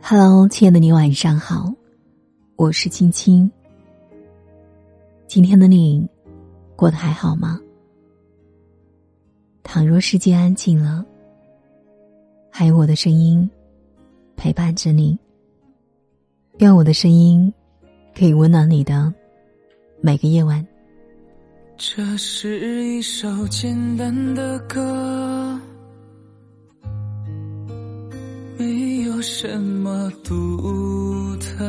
Hello，亲爱的你，晚上好，我是青青。今天的你过得还好吗？倘若世界安静了，还有我的声音陪伴着你。愿我的声音可以温暖你的每个夜晚。这是一首简单的歌。什么独特，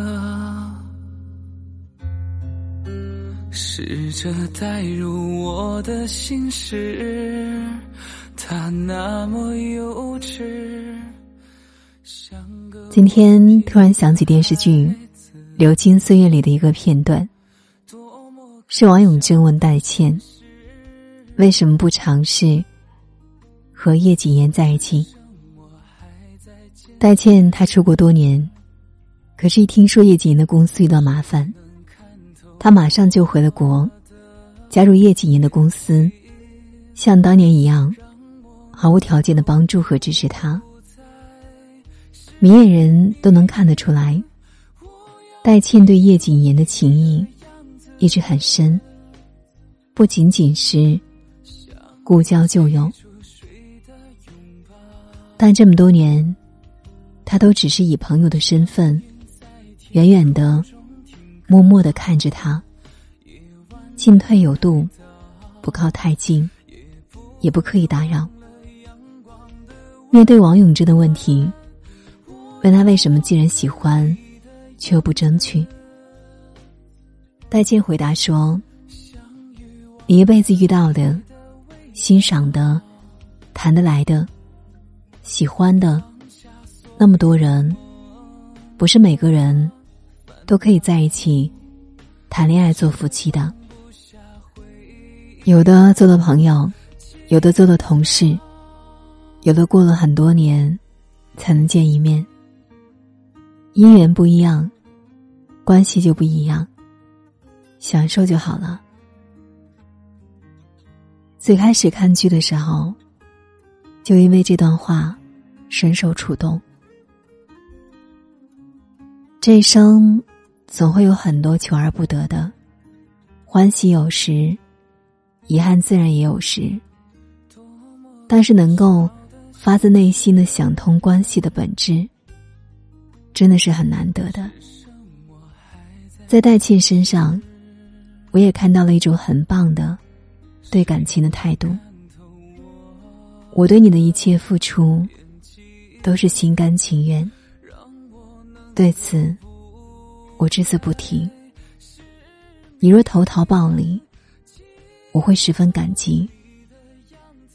试着带入我的心事，他那么幼稚。今天突然想起电视剧《流金岁月》里的一个片段，是王永贞问戴倩：“为什么不尝试和叶谨言在一起？”戴倩她出国多年，可是，一听说叶谨言的公司遇到麻烦，她马上就回了国，加入叶谨言的公司，像当年一样，毫无条件的帮助和支持他。明眼人都能看得出来，戴倩对叶谨言的情谊一直很深，不仅仅是故交旧友，但这么多年。他都只是以朋友的身份，远远的、默默的看着他。进退有度，不靠太近，也不刻意打扰。面对王永之的问题，问他为什么既然喜欢，却又不争取？戴建回答说：“你一辈子遇到的、欣赏的、谈得来的、喜欢的。”那么多人，不是每个人都可以在一起谈恋爱做夫妻的。有的做了朋友，有的做了同事，有的过了很多年才能见一面。姻缘不一样，关系就不一样，享受就好了。最开始看剧的时候，就因为这段话深受触动。这一生，总会有很多求而不得的，欢喜有时，遗憾自然也有时。但是能够发自内心的想通关系的本质，真的是很难得的。在戴庆身上，我也看到了一种很棒的对感情的态度。我对你的一切付出，都是心甘情愿。对此，我只字不提。你若投桃报李，我会十分感激；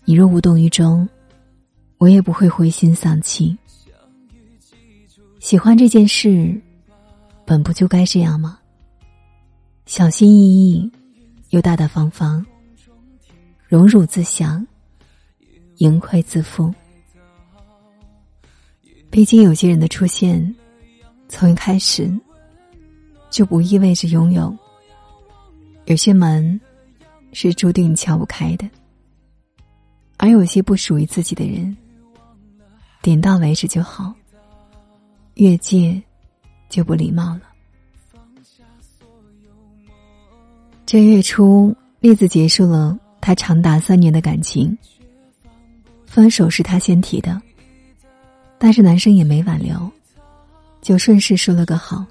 你若无动于衷，我也不会灰心丧气。喜欢这件事，本不就该这样吗？小心翼翼，又大大方方，荣辱自享，盈亏自负。毕竟，有些人的出现。从一开始，就不意味着拥有。有些门是注定敲不开的，而有些不属于自己的人，点到为止就好。越界就不礼貌了。这月初，栗子结束了他长达三年的感情。分手是他先提的，但是男生也没挽留。就顺势说了个好。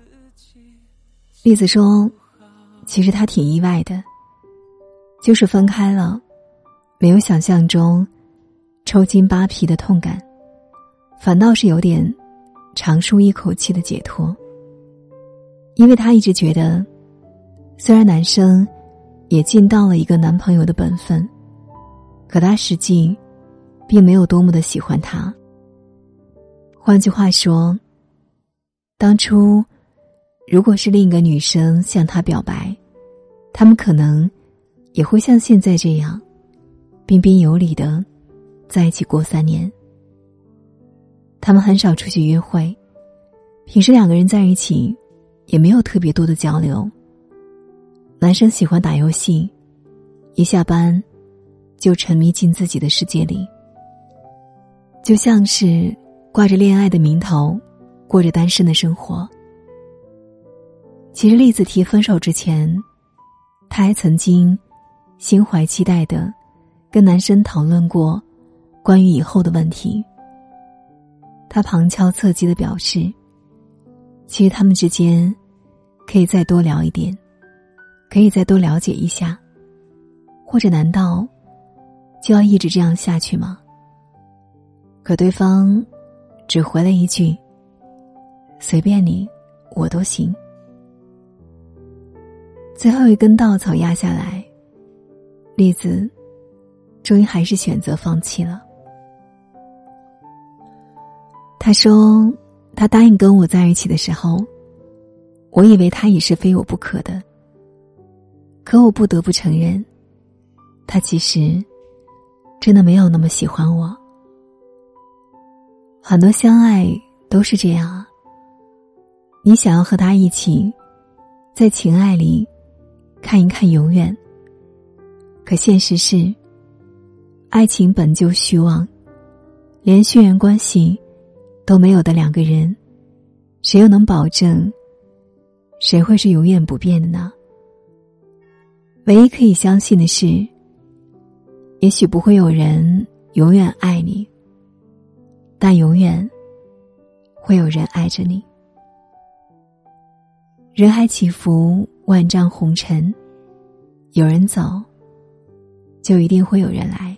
栗子说：“其实他挺意外的，就是分开了，没有想象中抽筋扒皮的痛感，反倒是有点长舒一口气的解脱。因为他一直觉得，虽然男生也尽到了一个男朋友的本分，可他实际并没有多么的喜欢他。换句话说。”当初，如果是另一个女生向他表白，他们可能也会像现在这样，彬彬有礼的在一起过三年。他们很少出去约会，平时两个人在一起也没有特别多的交流。男生喜欢打游戏，一下班就沉迷进自己的世界里，就像是挂着恋爱的名头，过着单身的生活。其实，栗子提分手之前，他还曾经心怀期待的跟男生讨论过关于以后的问题。他旁敲侧击的表示，其实他们之间可以再多聊一点，可以再多了解一下，或者难道就要一直这样下去吗？可对方只回了一句：“随便你，我都行。”最后一根稻草压下来，栗子终于还是选择放弃了。他说：“他答应跟我在一起的时候，我以为他也是非我不可的。可我不得不承认，他其实真的没有那么喜欢我。很多相爱都是这样啊，你想要和他一起，在情爱里。”看一看永远。可现实是，爱情本就虚妄，连血缘关系都没有的两个人，谁又能保证谁会是永远不变的呢？唯一可以相信的是，也许不会有人永远爱你，但永远会有人爱着你。人海起伏。万丈红尘，有人走，就一定会有人来。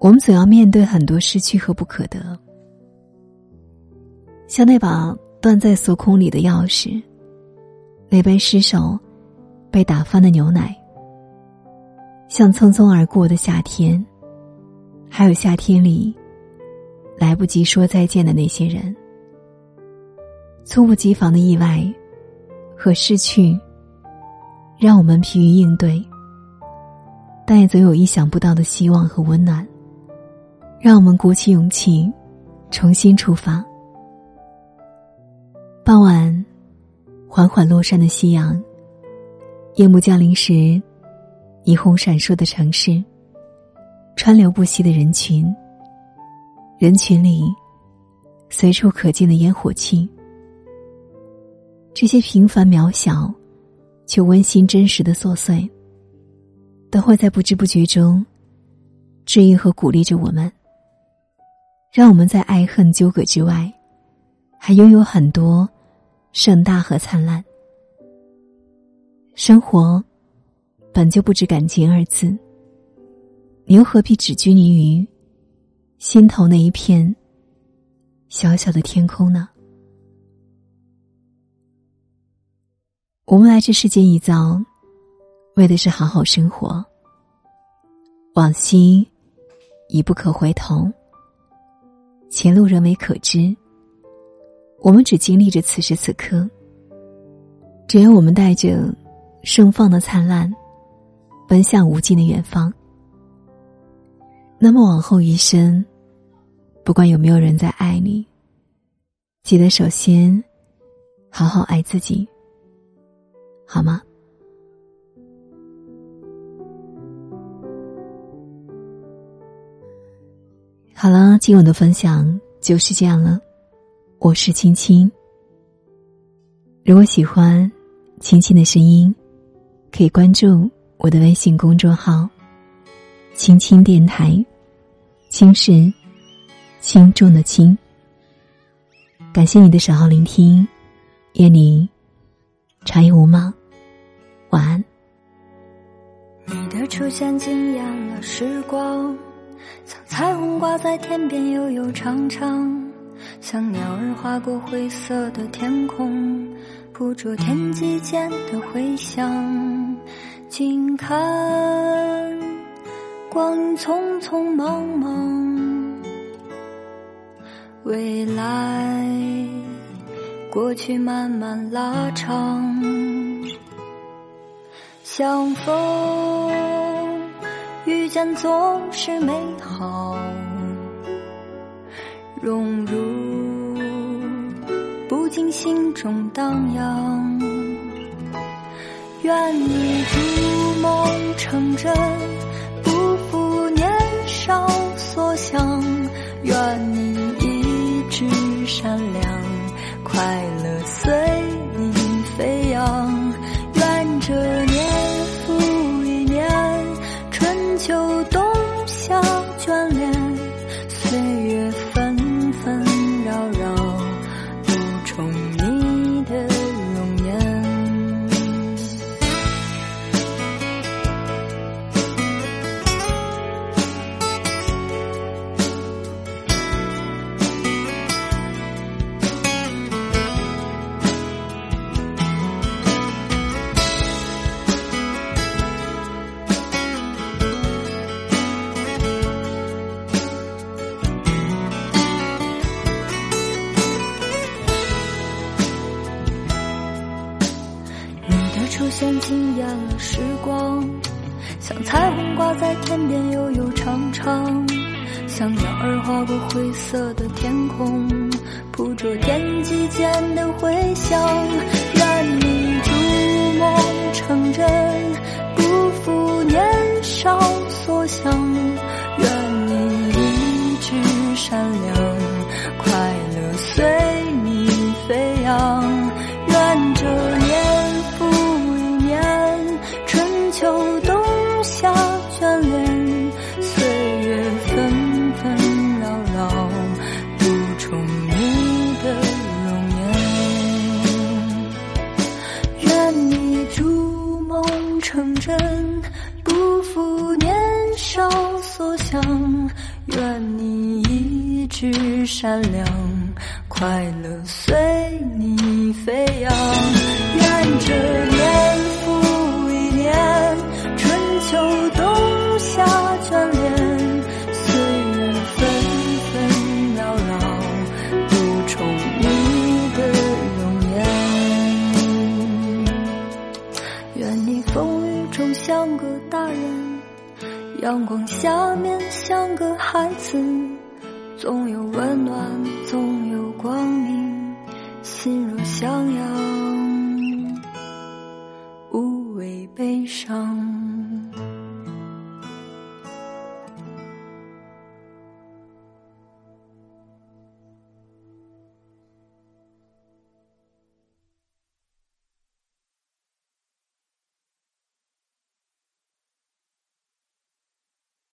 我们总要面对很多失去和不可得，像那把断在锁孔里的钥匙，那杯失手被打翻的牛奶，像匆匆而过的夏天，还有夏天里来不及说再见的那些人，猝不及防的意外。和失去，让我们疲于应对，但也总有意想不到的希望和温暖，让我们鼓起勇气，重新出发。傍晚，缓缓落山的夕阳，夜幕降临时，霓虹闪烁的城市，川流不息的人群，人群里，随处可见的烟火气。这些平凡渺小，却温馨真实的琐碎，都会在不知不觉中，治愈和鼓励着我们，让我们在爱恨纠葛之外，还拥有很多盛大和灿烂。生活本就不止感情二字，你又何必只拘泥于心头那一片小小的天空呢？我们来这世间一遭，为的是好好生活。往昔已不可回头，前路仍未可知。我们只经历着此时此刻。只要我们带着盛放的灿烂，奔向无尽的远方，那么往后余生，不管有没有人在爱你，记得首先好好爱自己。好吗？好了，今晚的分享就是这样了。我是青青。如果喜欢青青的声音，可以关注我的微信公众号“青青电台”，青是轻重的轻。感谢你的守候聆听，愿你长夜无梦。晚安。你的出现惊艳了时光，像彩虹挂在天边悠悠长长，像鸟儿划过灰色的天空，捕捉天际间的回响。静看光阴匆匆忙忙，未来过去慢慢拉长。相逢遇见总是美好，融入不禁心中荡漾。愿你逐善良，快乐随你飞扬。愿这年复一年，春秋冬夏眷恋，岁月纷纷扰扰，不重你的容颜。愿你风雨中像个大人，阳光下面像个孩子，总有温暖，总有光明。心若向阳